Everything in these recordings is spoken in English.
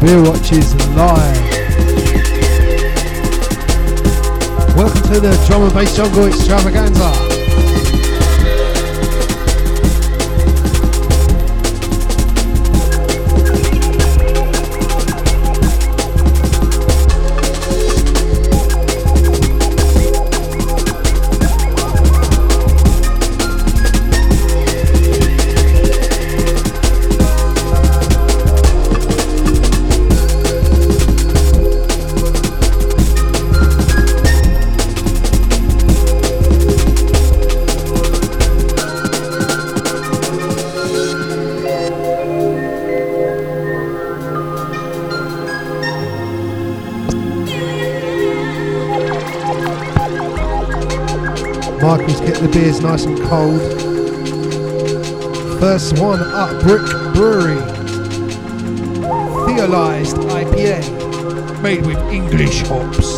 Beer Watches live. Welcome to the Drum and Bass Jungle Extravaganza. Michael's getting the beers nice and cold. First one up, Brick Brewery. Theolized IPA, made with English hops.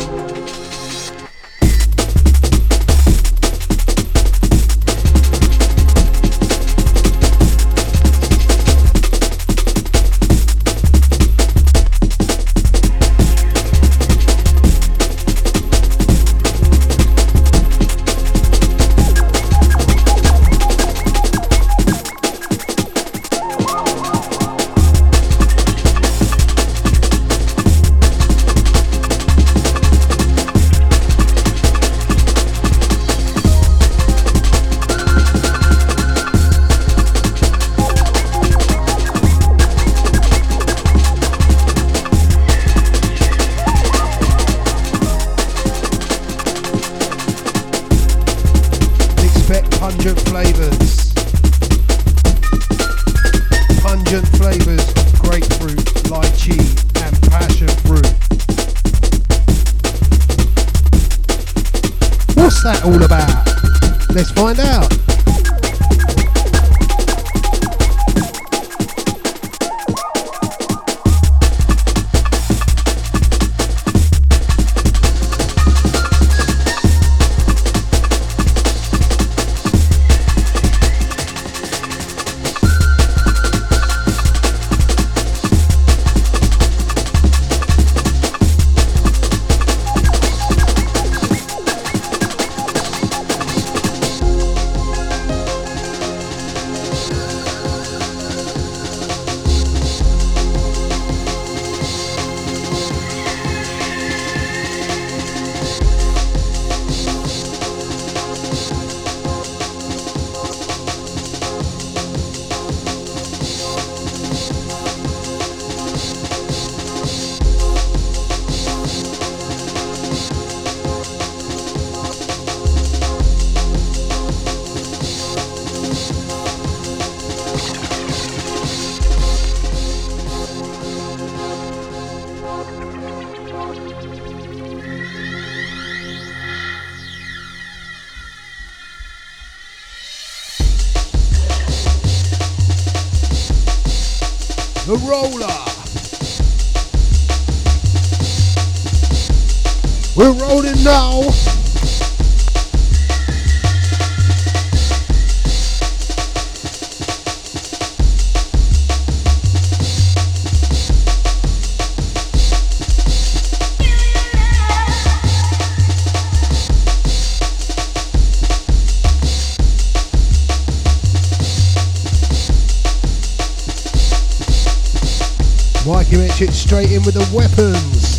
Straight in with the weapons.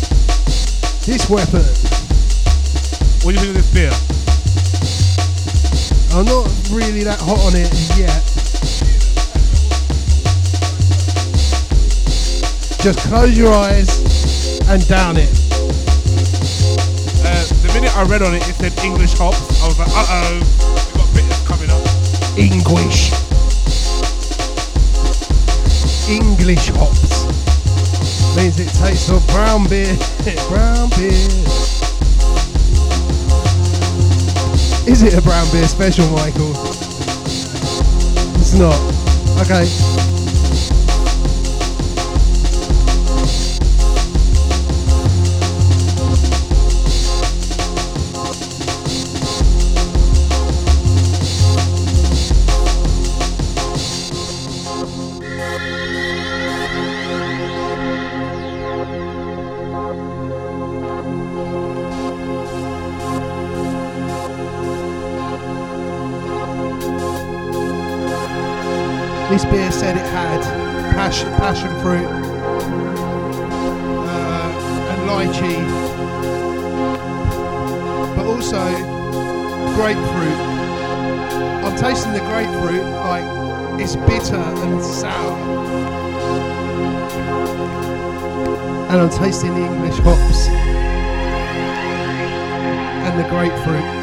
This weapon. What do you think of this beer? I'm not really that hot on it yet. Just close your eyes and down it. Uh, the minute I read on it, it said English hops. I was like, uh oh, we've got bitters coming up. English. English hops. Means it tastes of brown beer. brown beer. Is it a brown beer special, Michael? It's not. Okay. This beer said it had passion, passion fruit uh, and lychee, but also grapefruit. I'm tasting the grapefruit like it's bitter and sour. And I'm tasting the English hops and the grapefruit.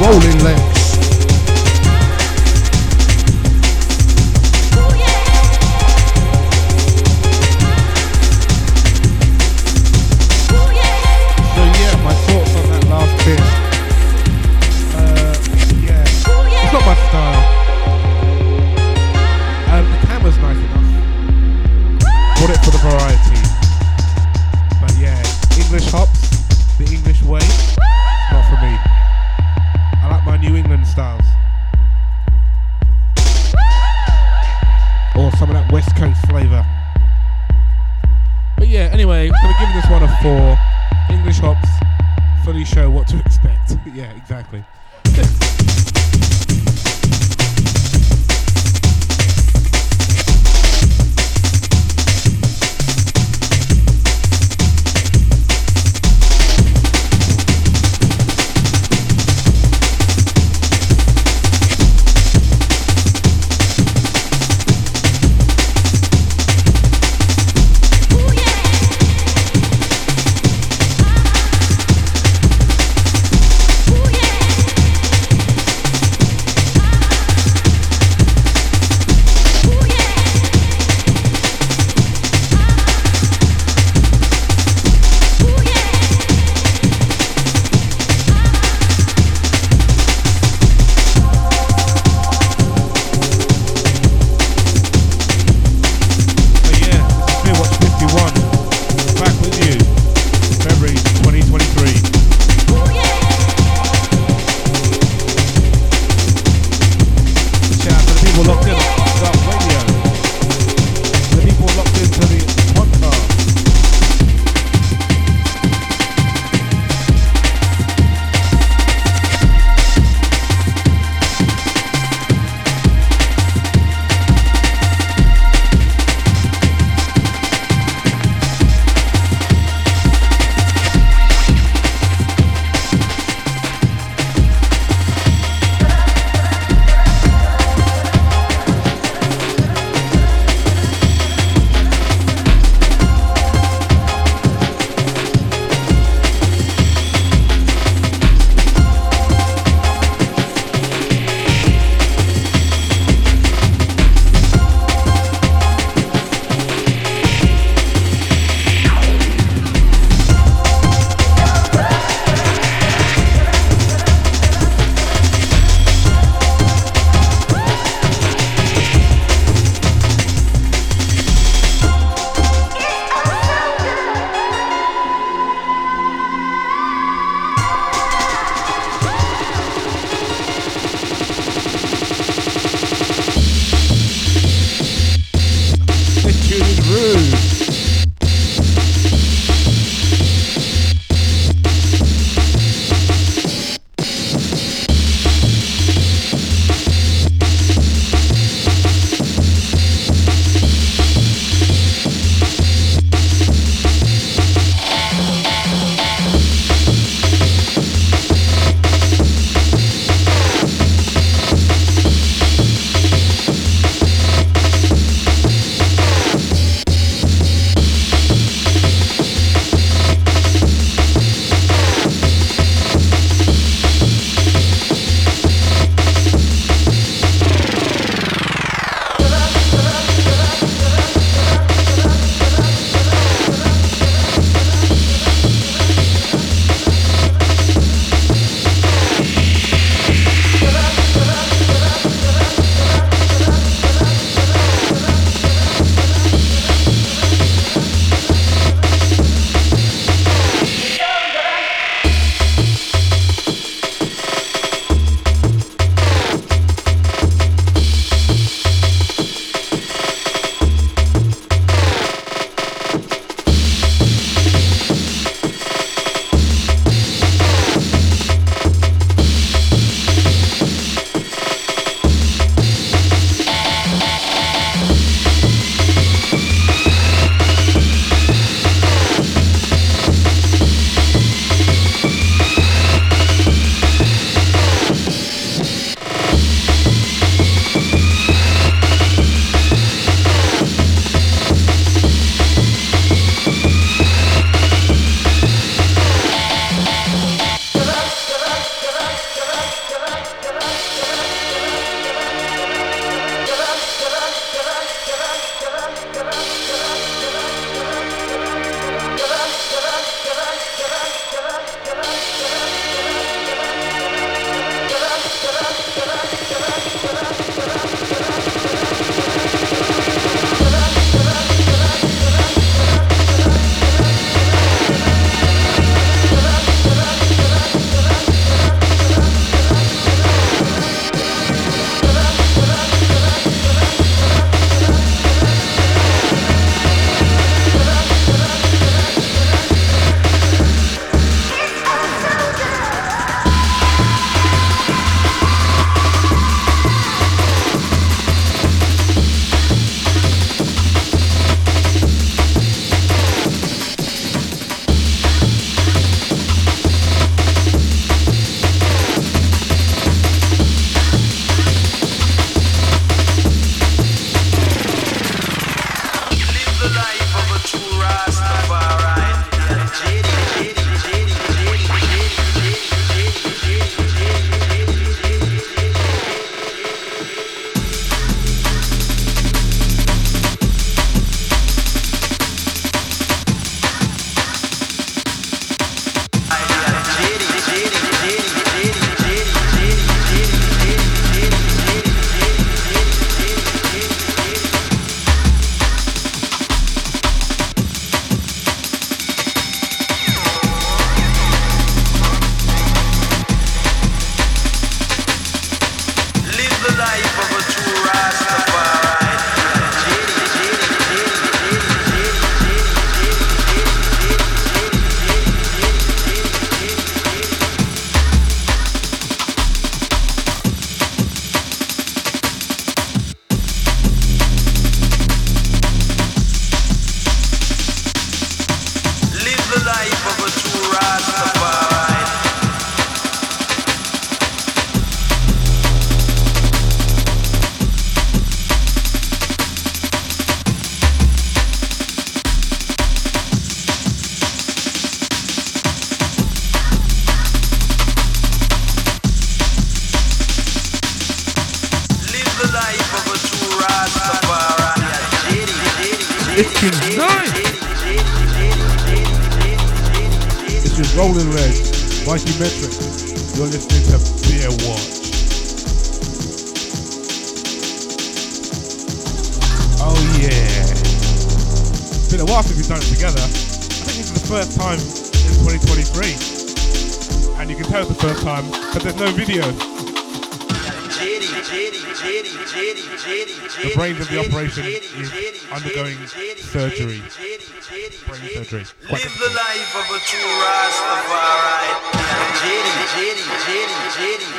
rolling lane.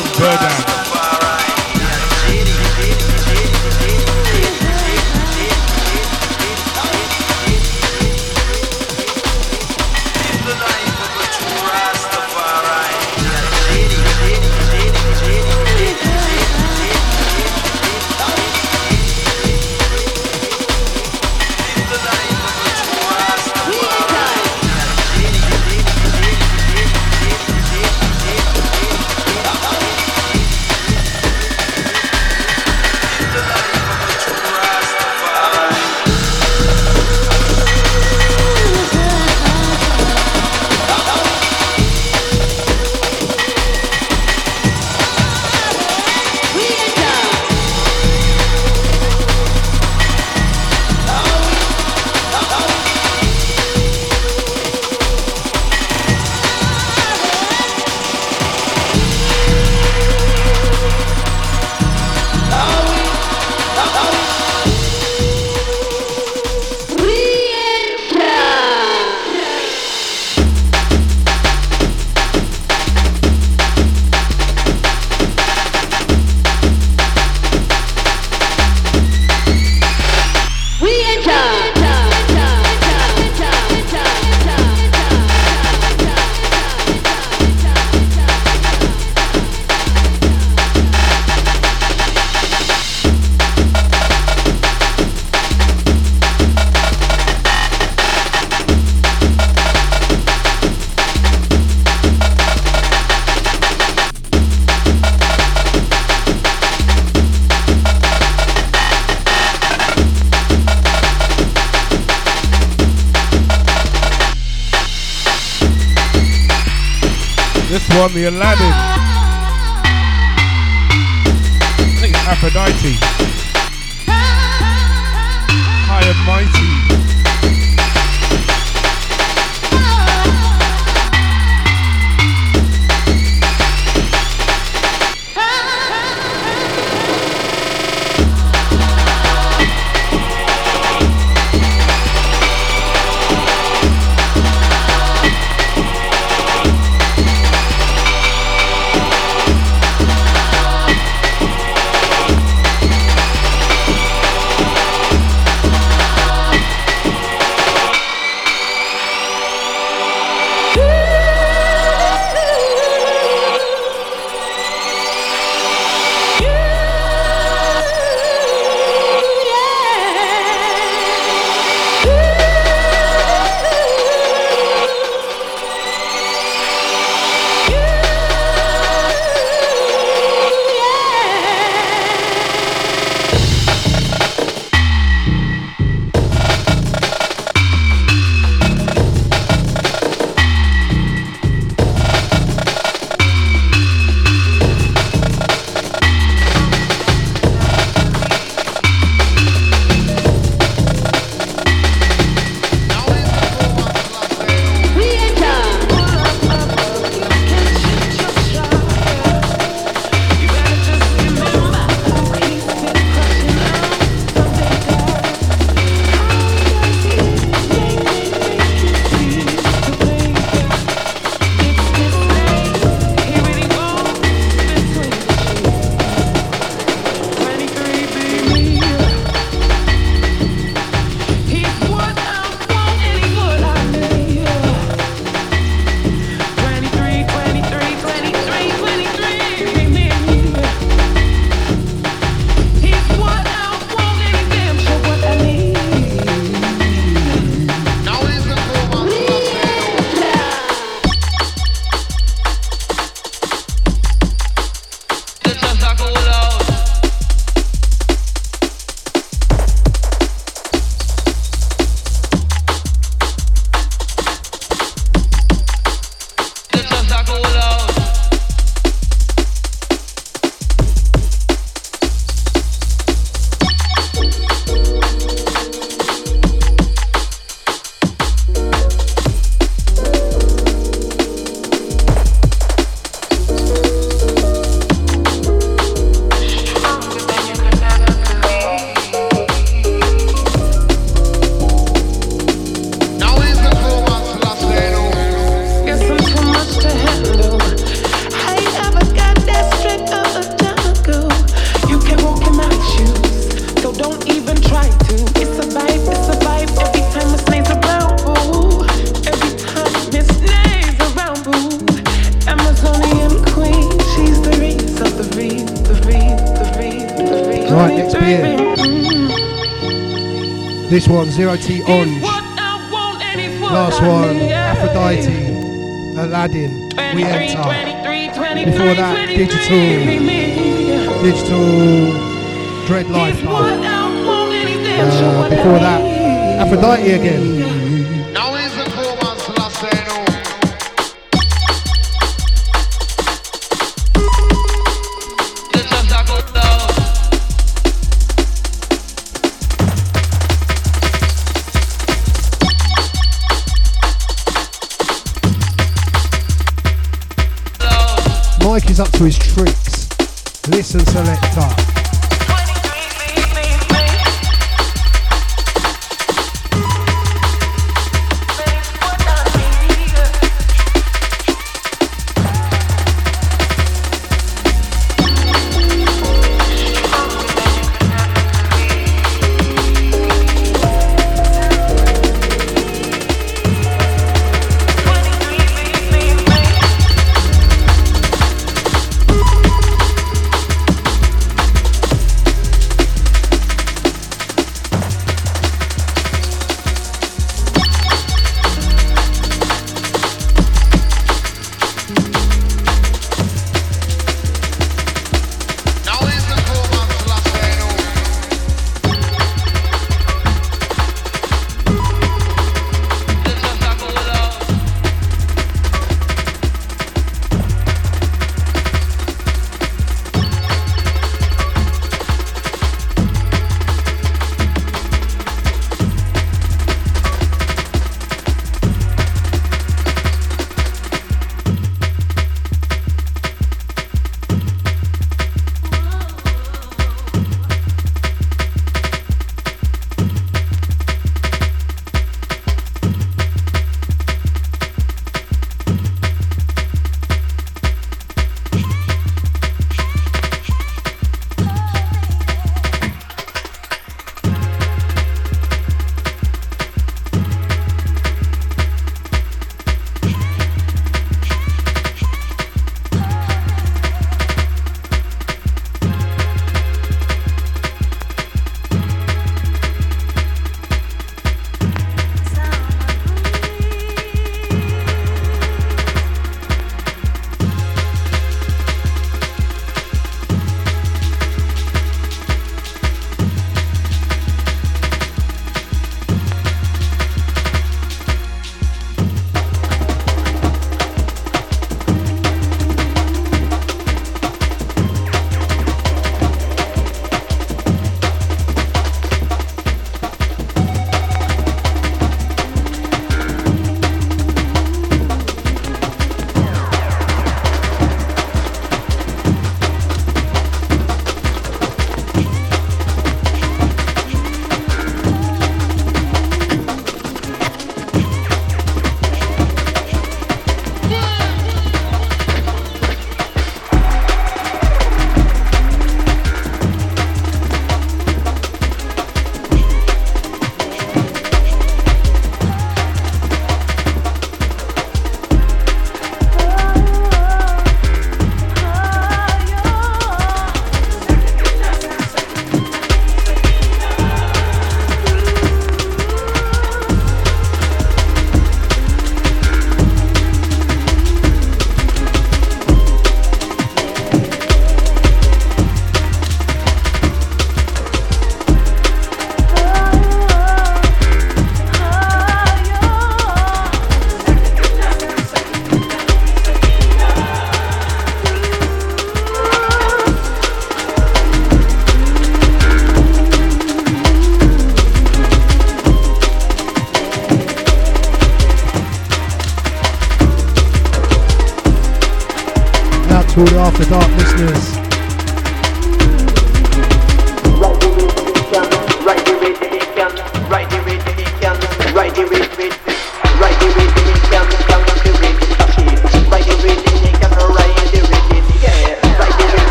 from Burdan. on the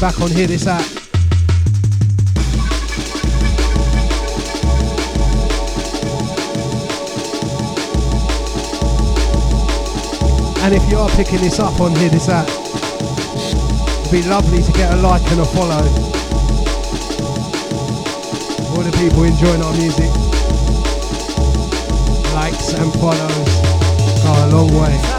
back on Hear This app. And if you are picking this up on here, this app, it'd be lovely to get a like and a follow. All the people enjoying our music. Likes and follows go a long way.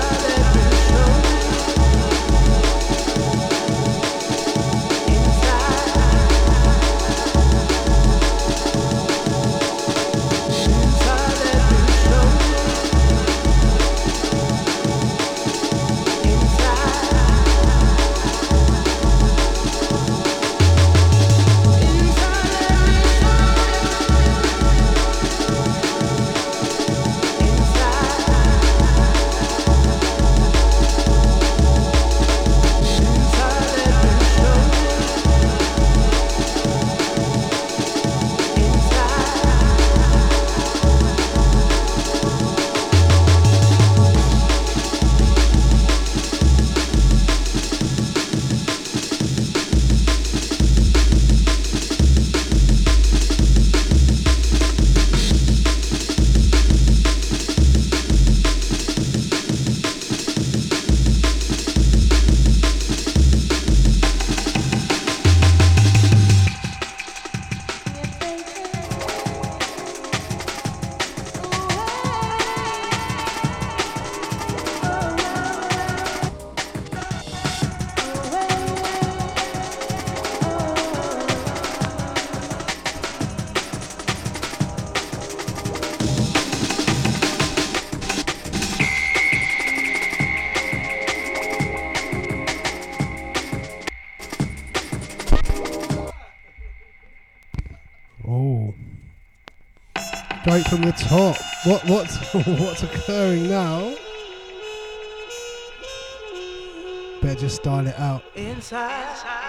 Straight from the top. What what's what's occurring now? Better just style it out. Inside.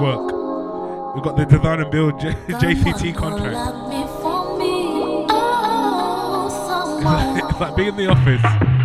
Work. We've got the design and build J- JCT contract. It's like, it's like being in the office.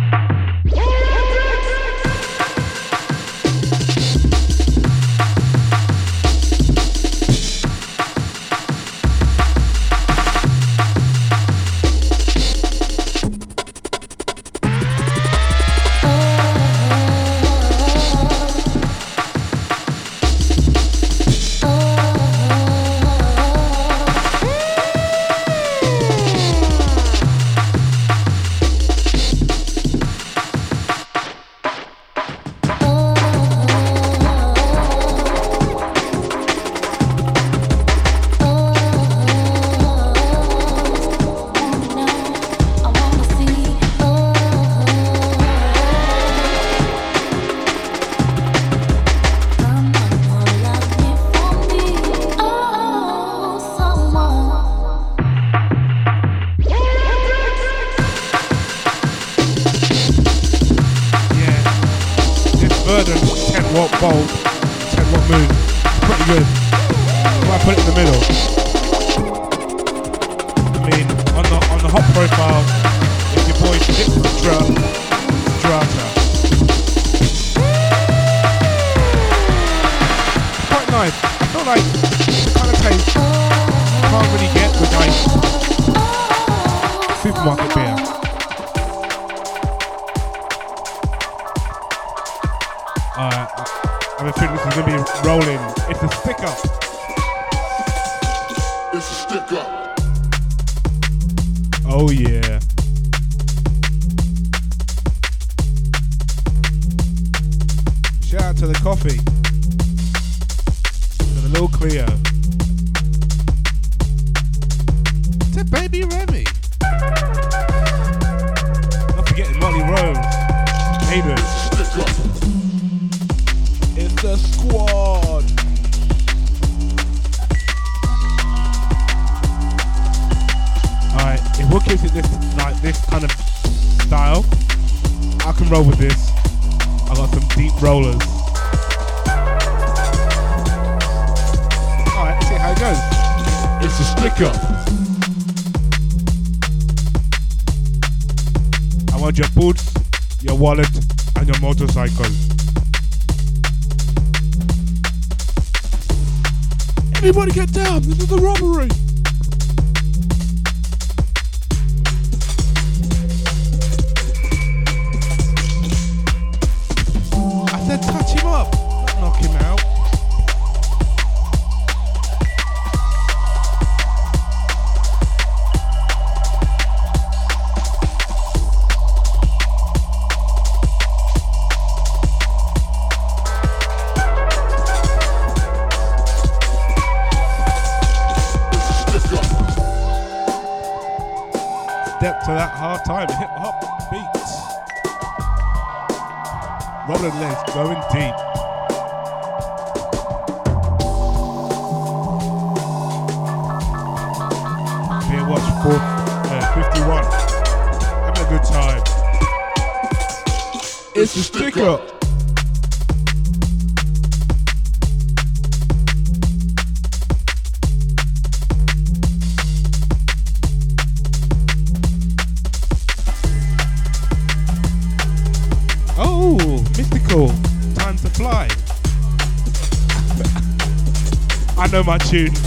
tune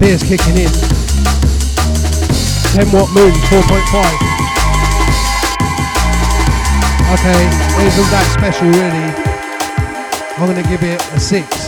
Beer's kicking in. 10 watt moon, 4.5. Okay, isn't that special really? I'm gonna give it a 6.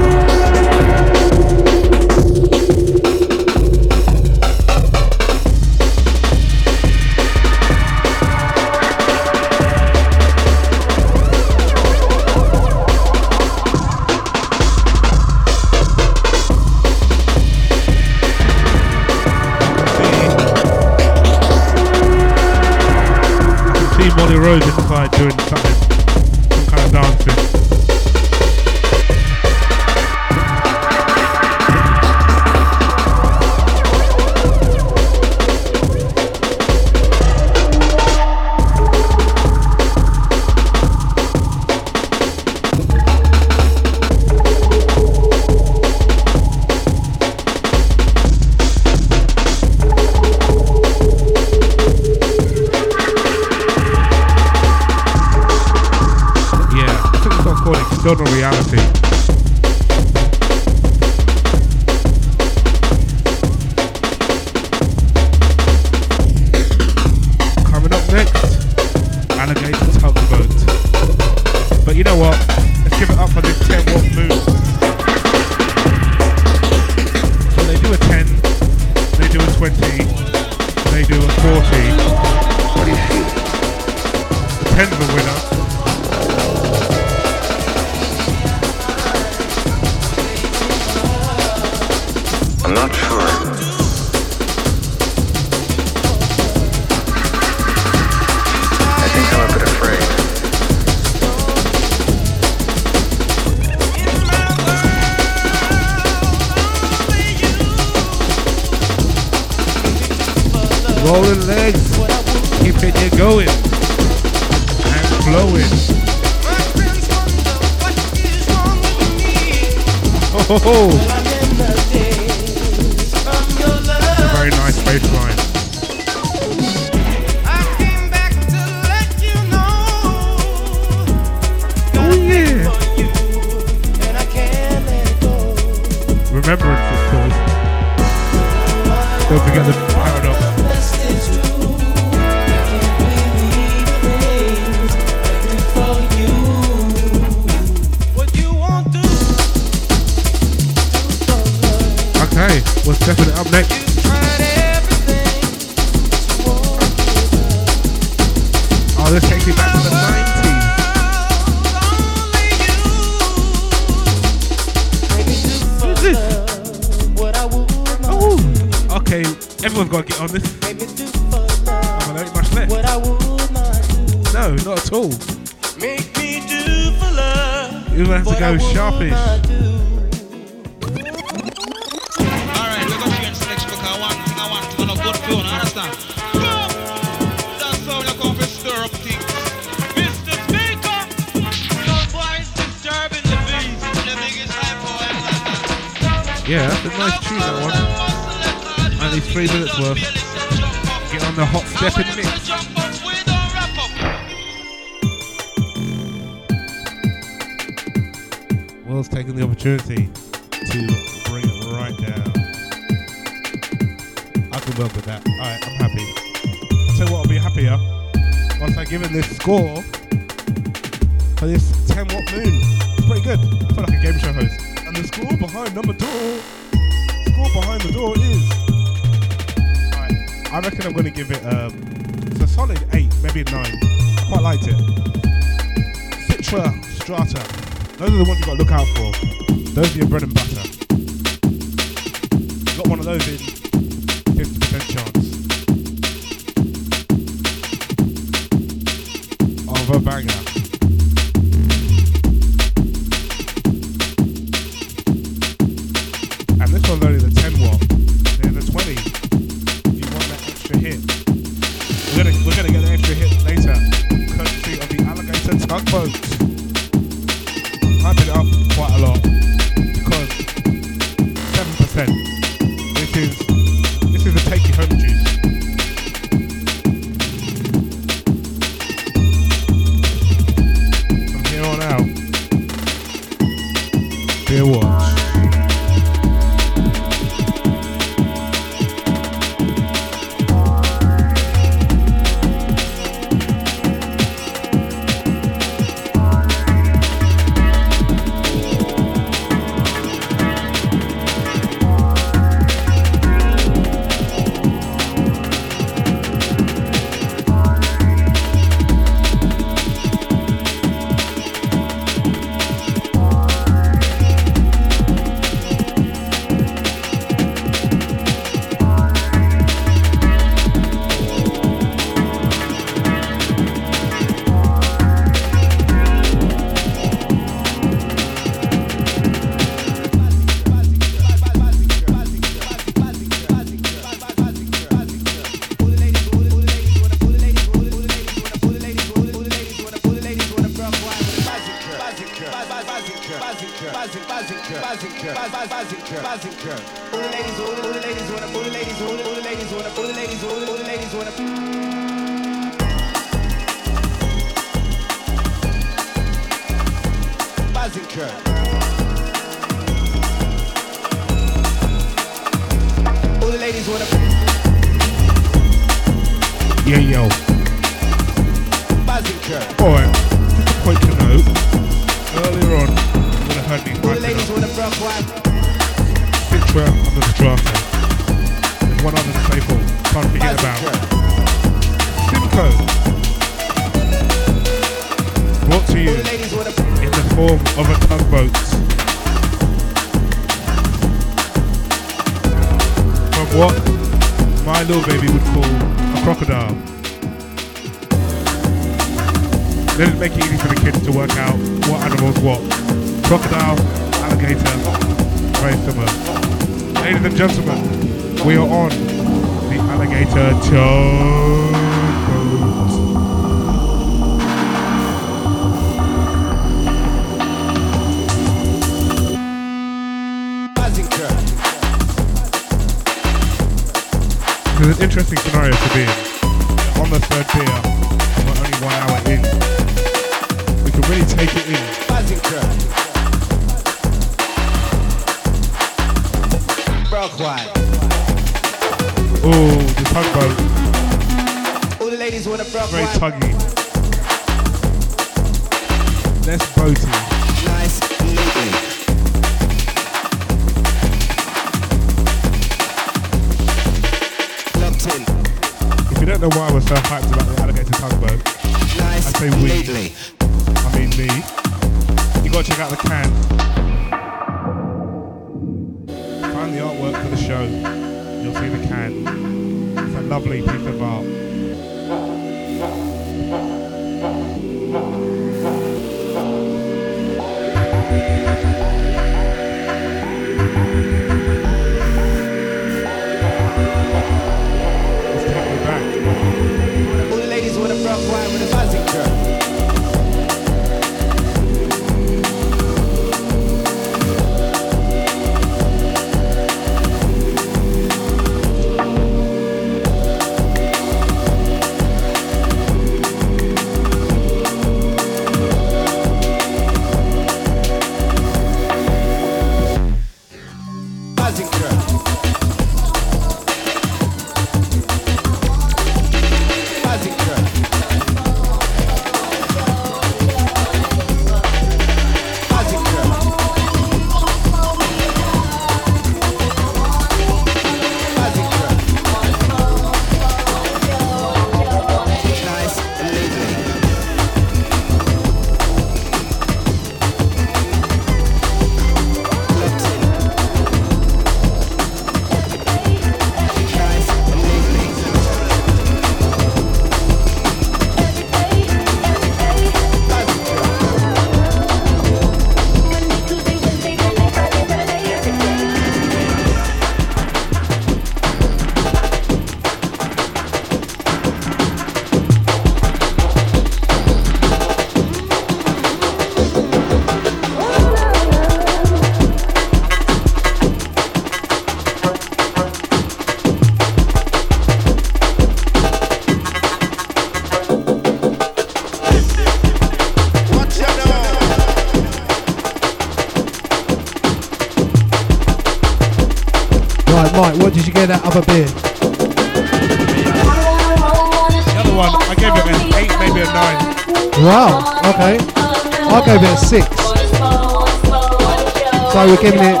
We're giving it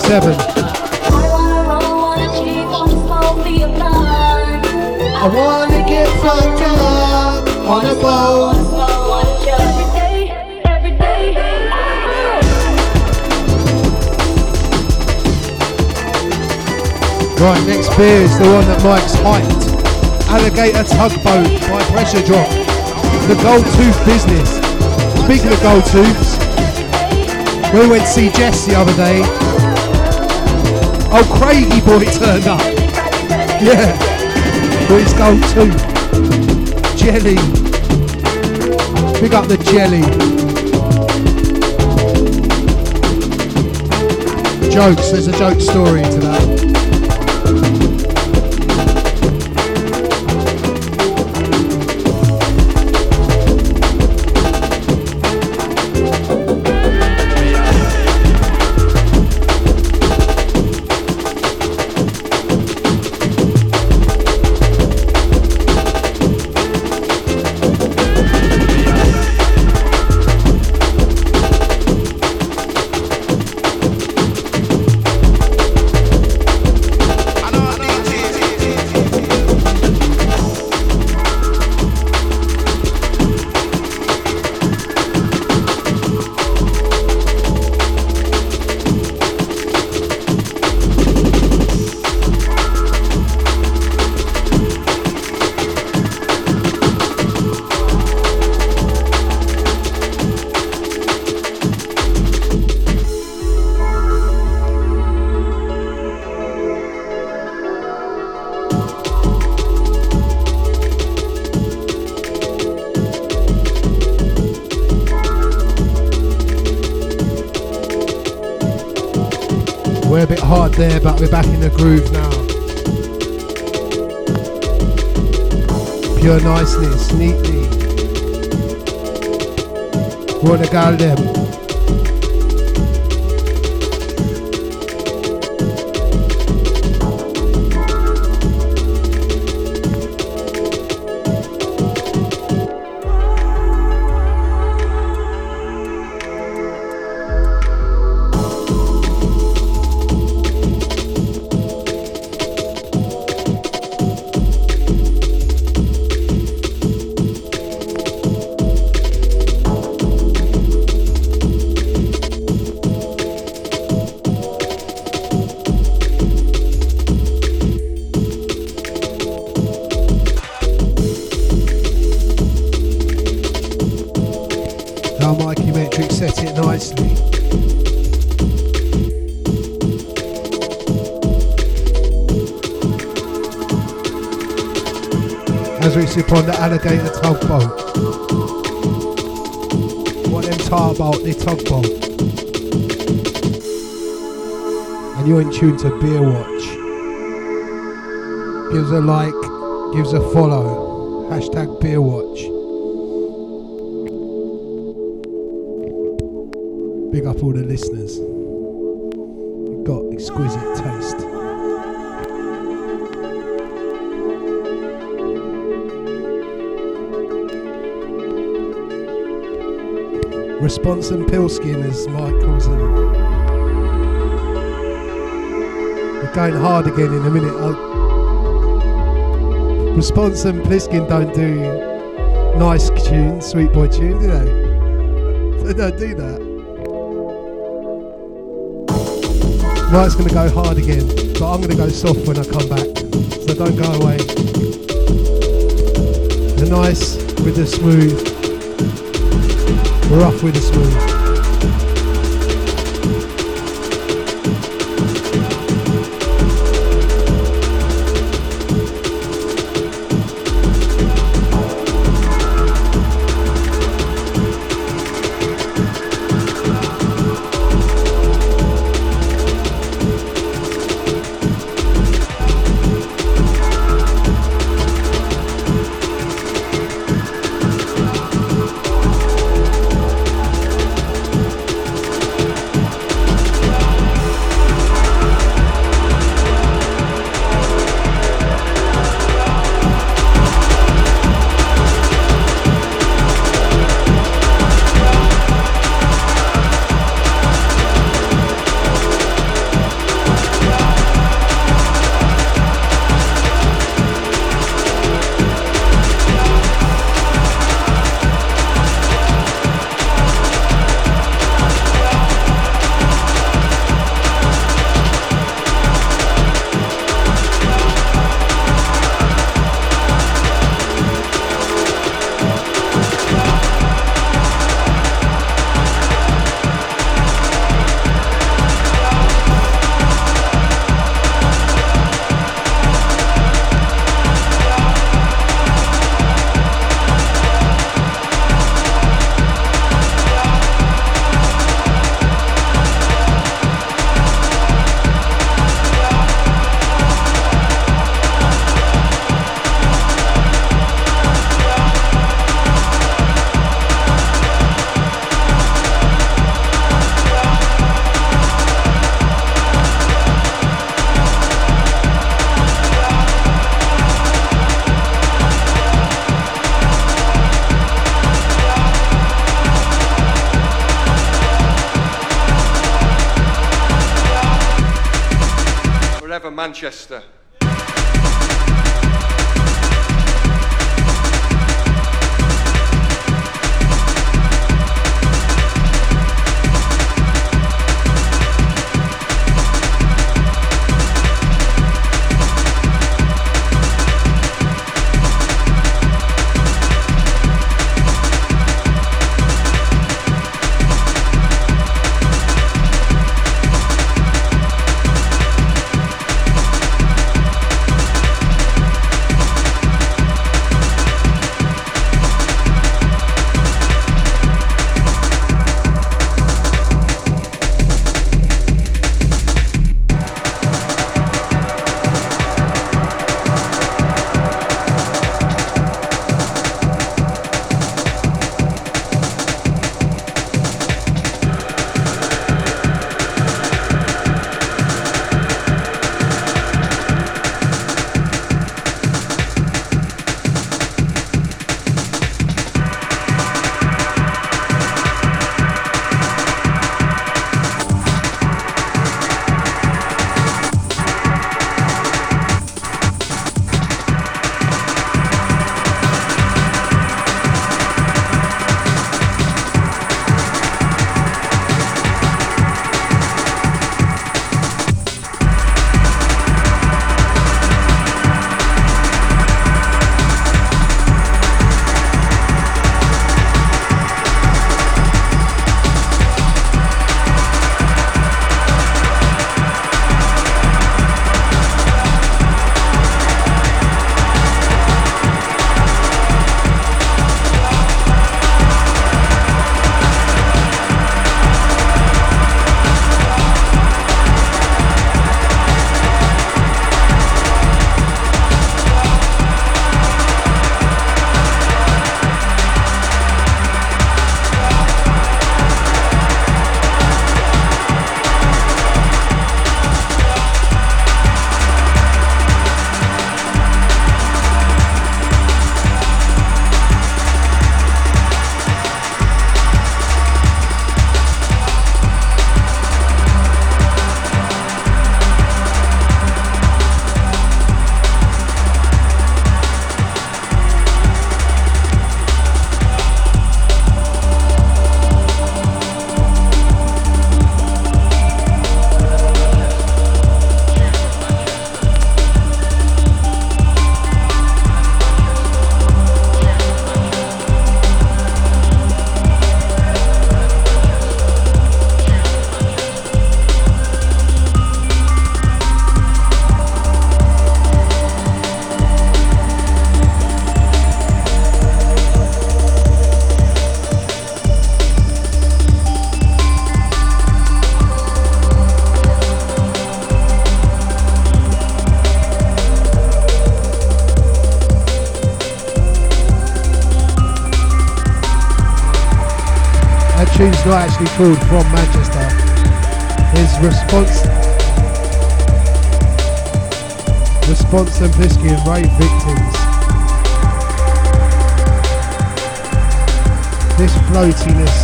seven. I wanna get fucked up on a boat. Right, next beer is the one that Mike's hyped. Alligator Tugboat by Pressure Drop. The Gold Tooth business. Speaking of Gold Tooths, we went to see Jess the other day. Oh, Craigie boy turned up. Yeah. With his gold tooth. Jelly. Pick up the jelly. Jokes, there's a joke story to that. There, but we're back in the groove now. Pure niceness, neatly. Wanna go them. And you're in tune to Beer Watch. Gives a like, gives a follow. Hashtag Beer Watch. Big up all the listeners. You've got exquisite taste. Response and Pilskin, as Mike calls. Going hard again in a minute. i Response and Pliskin don't do nice tunes, sweet boy tune, do they? They don't do that. Mike's going to go hard again, but I'm going to go soft when I come back. So don't go away. The nice with the smooth. Rough with the smooth. Not actually called From Manchester. His response Response and Pisky and Rave Victims. This floatiness.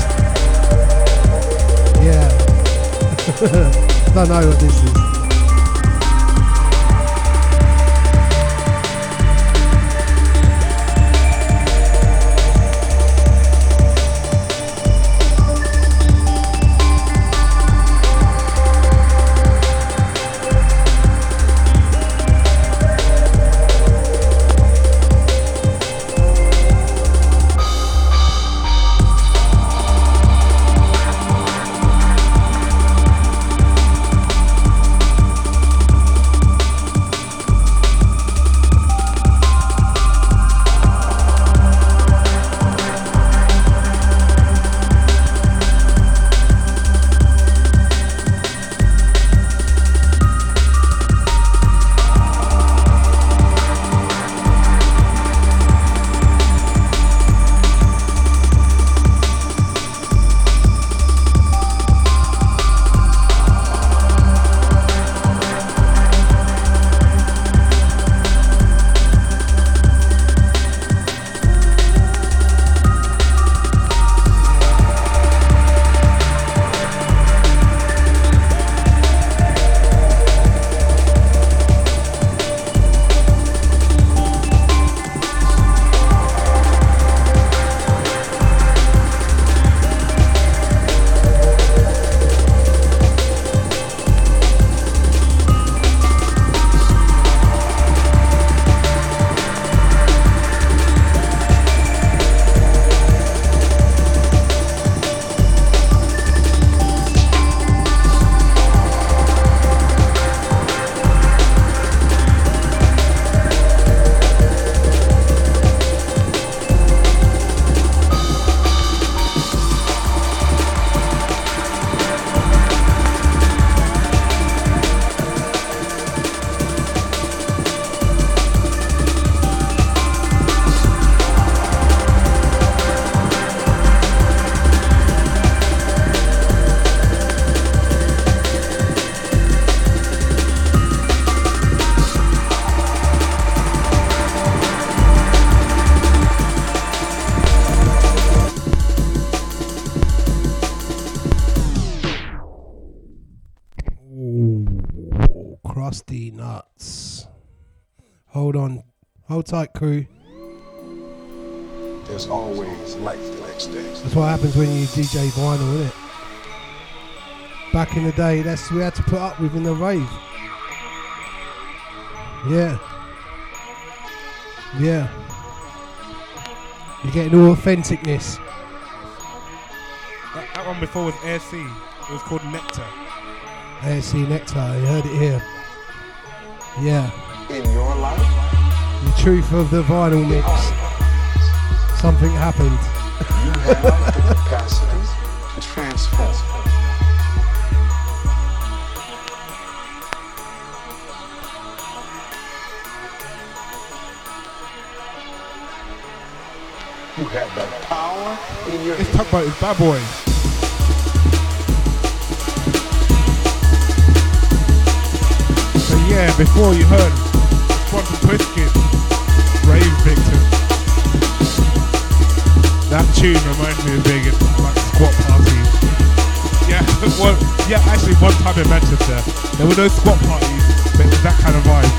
Yeah. Don't know what this is. Hold tight, crew. There's always light the next day. That's what happens when you DJ vinyl, isn't it? Back in the day, that's we had to put up with in the rave. Yeah. Yeah. You're getting all authenticness. That, that one before was Air C. It was called Nectar. ASC Nectar, you heard it here. Yeah. In your life, Truth of the vinyl mix. Something happened. you have the capacity to transform. You have power in your This is Bad Boy. So yeah, before you heard one Kids, Rave Victim. That tune reminds me of being at like squat parties. Yeah, well, yeah, actually one time in Manchester, there were no squat parties, but it was that kind of vibe.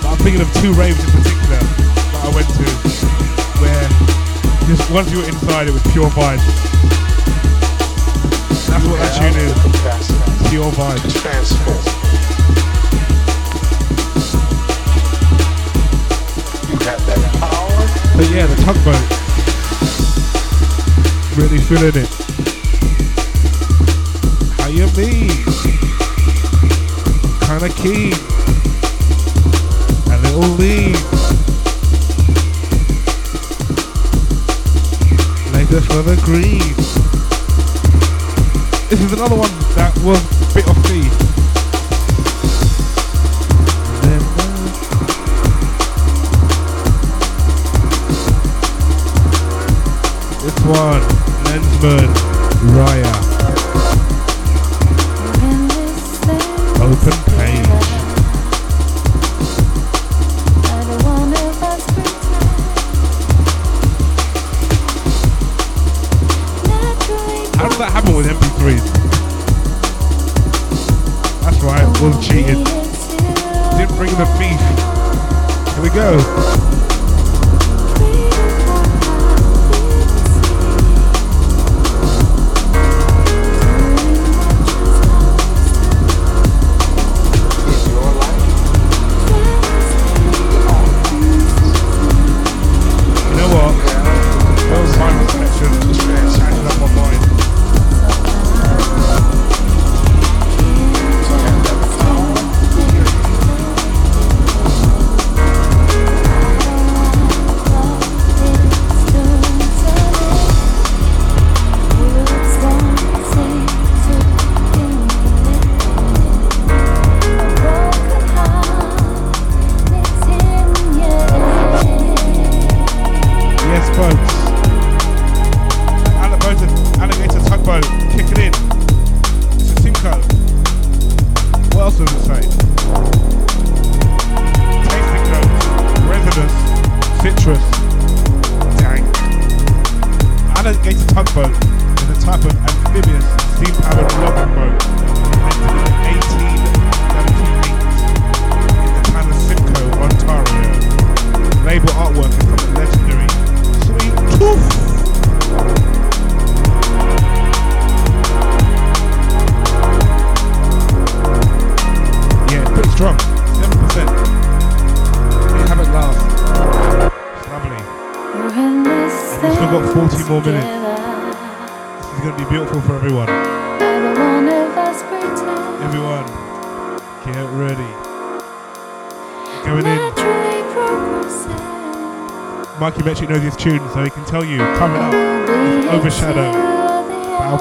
But I'm thinking of two raves in particular that I went to, where just once you were inside, it was pure vibe. That's what that tune is, pure vibe. transform. But yeah, the tugboat. Really feeling it. How you mean? Kinda keen. A little lean. Later for the green. This is another one that was a bit off key. One, Lenzman, Raya, Folks. Alligator, alligator tugboat kicking in. It's a Simcoe. What else does it say? Tasting notes, resinous, citrus, dank. Alligator tugboat is a type of amphibious steam-powered logging got 40 more minutes. Is going to be beautiful for everyone. Everyone, get ready. Going in. Mikey Metric knows his tune, so he can tell you. Coming up, Overshadow, Bow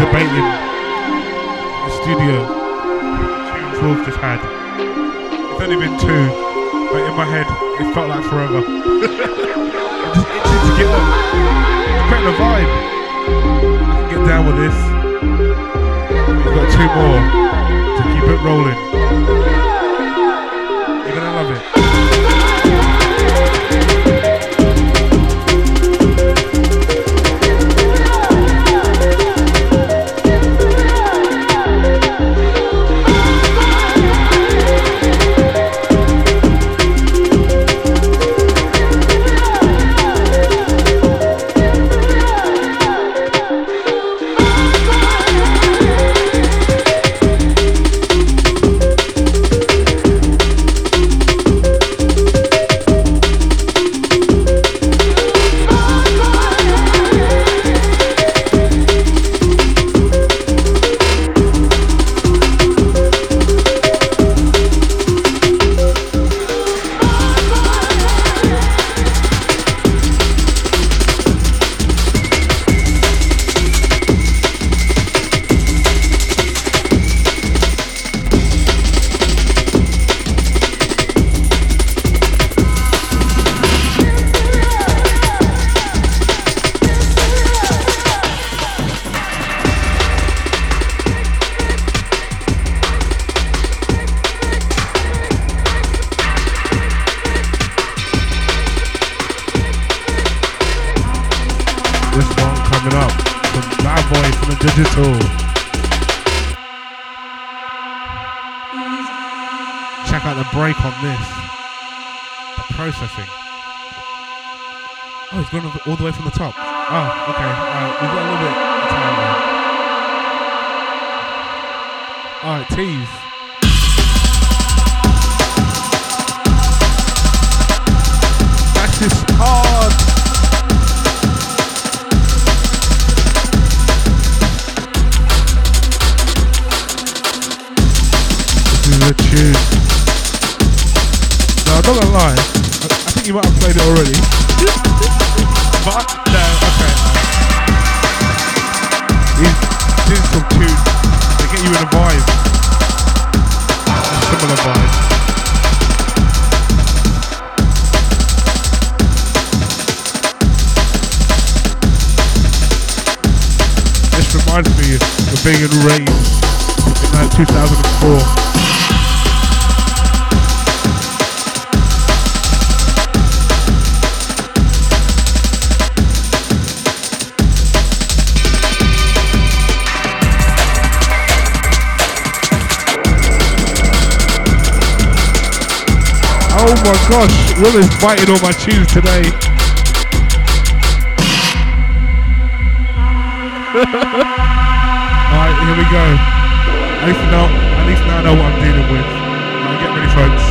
debating the studio tunes Wolf just had. It's only been two, but in my head it felt like forever. I'm just itching to get the, get the vibe. I can get down with this. We've got two more to keep it rolling. All the way from the top. 2004. Oh my gosh, Will is biting all my tunes today. Alright, here we go. At least now, at least now I know what I'm dealing with. Alright, get ready, folks.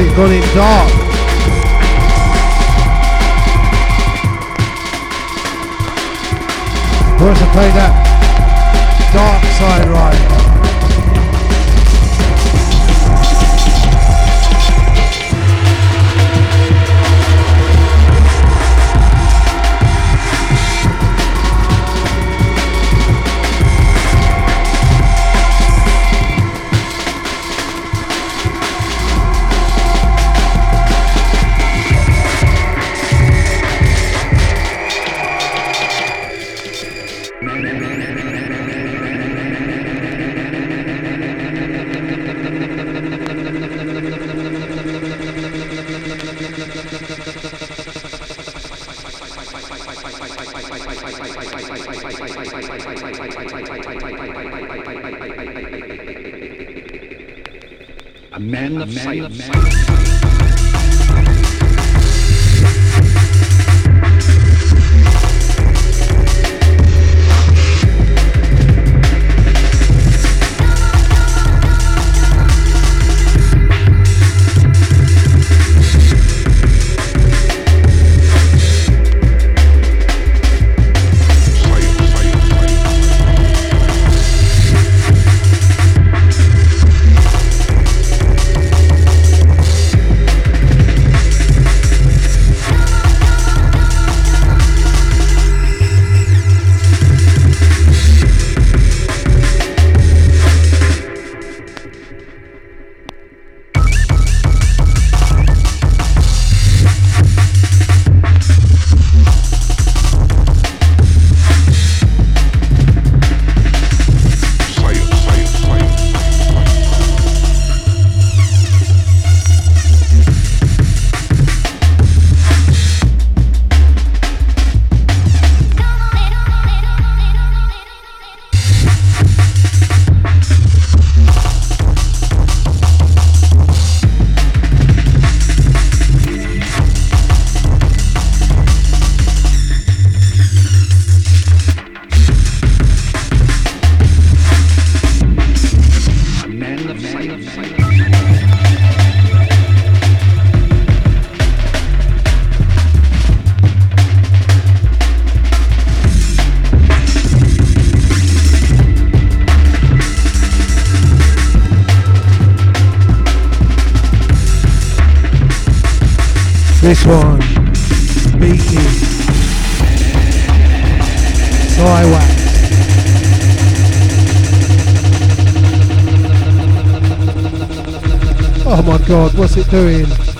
Metrik got this one, Beaky, Cywax. Oh my god, what's it doing?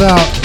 Out.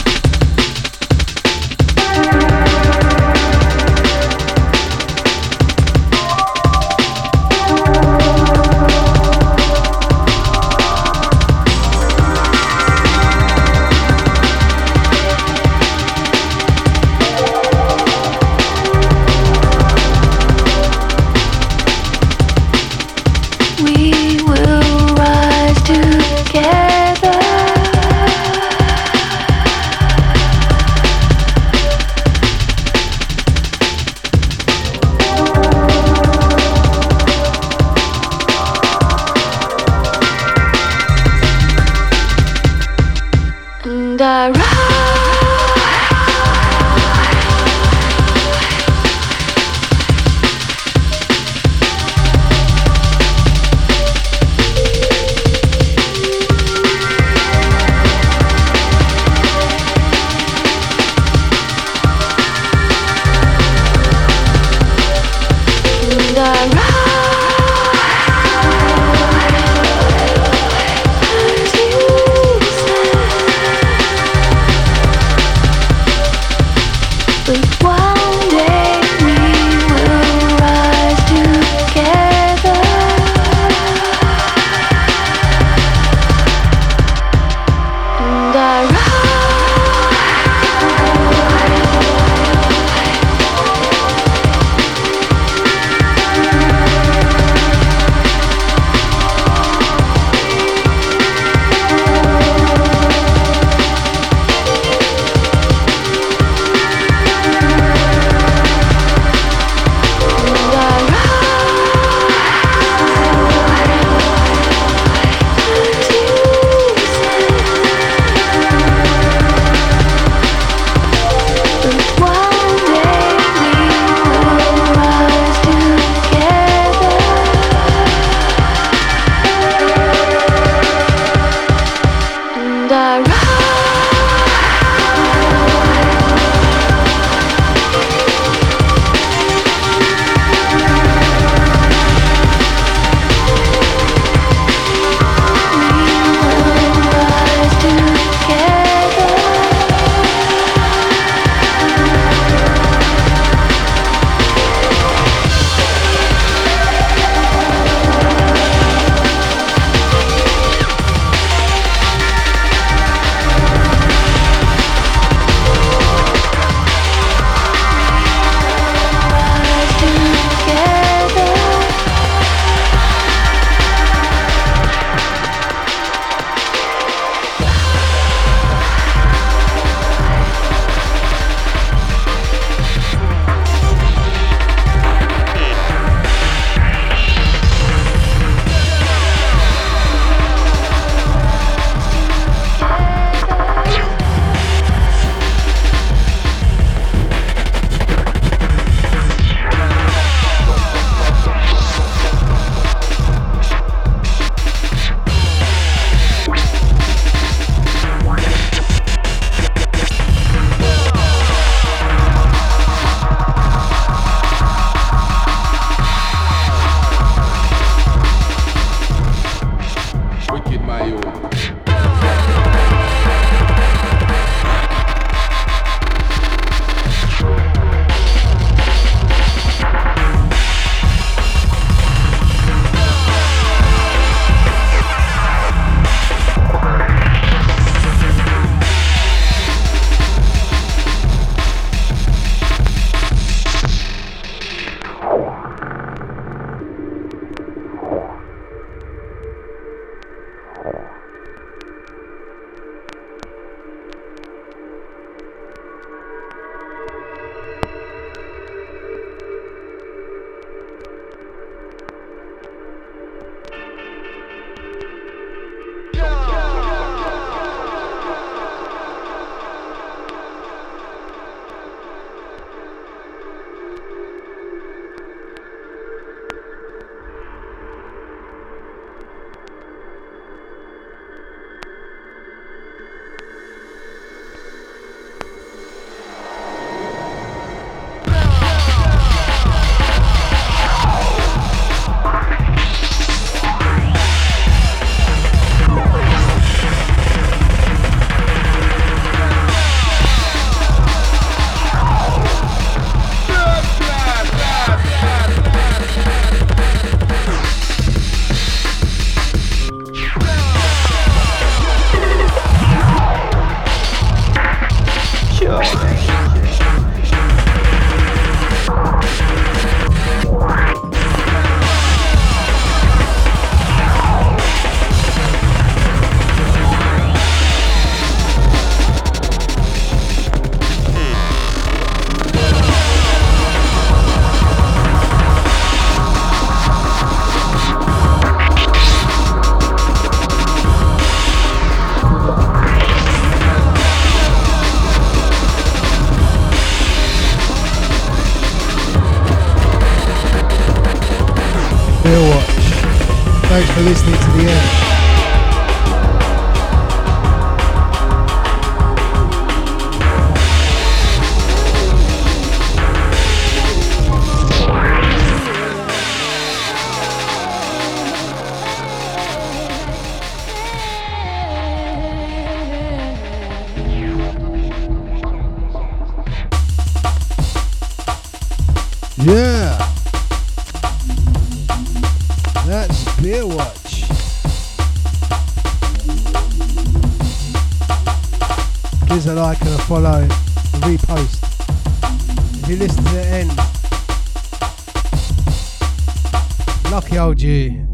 Lucky old you.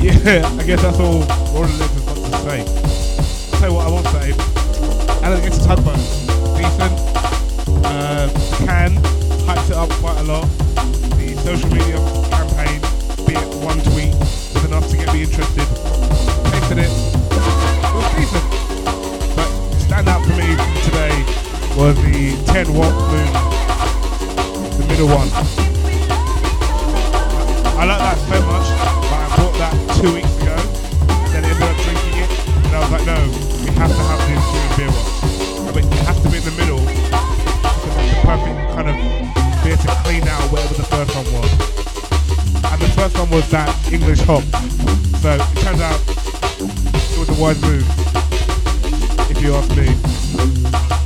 Yeah, I guess that's all all the listeners got to say. Tell you what I will say. Alligator Tugboat, decent. Uh, can hyped it up quite a lot. The social media campaign, be it one tweet, was enough to get me interested. Tasted it. It was decent. But stand out for me today was the 10 watt moon, the middle one. I like that so much, but I bought that two weeks ago, and then ended up drinking it, and I was like, no, we have to have this during beer watch. Mean, it has to be in the middle, because it's the perfect kind of beer to clean out whatever the first one was. And the first one was that English hop, so it turns out it was a wise move, if you ask me.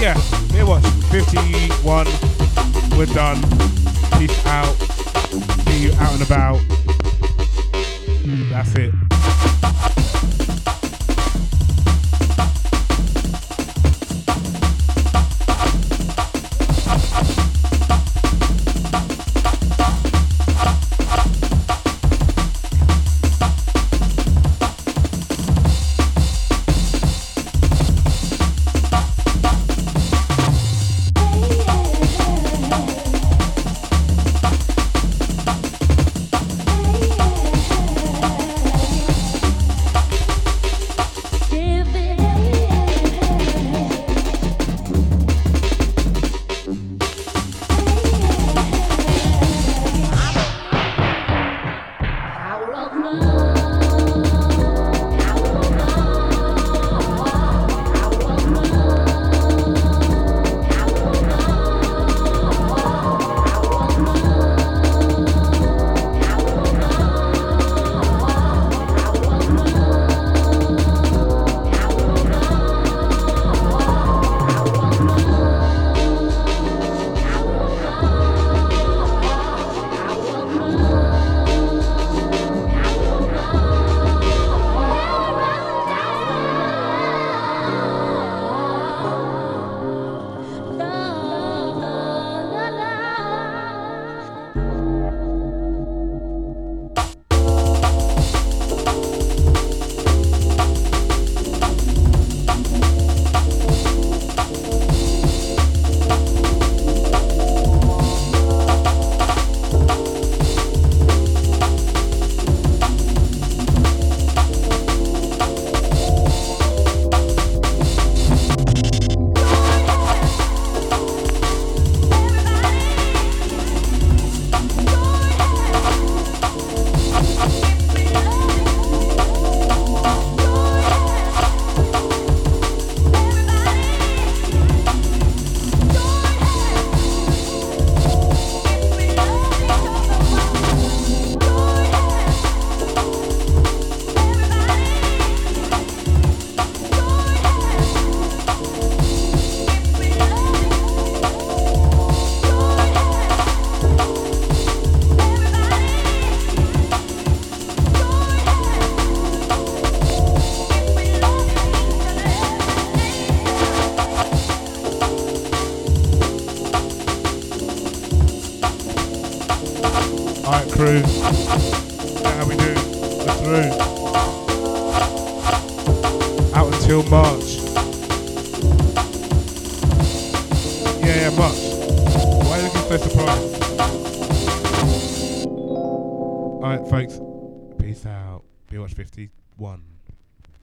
Yeah, beer watch 51, we're done. Peace out. See you out and about. Hmm, that's it.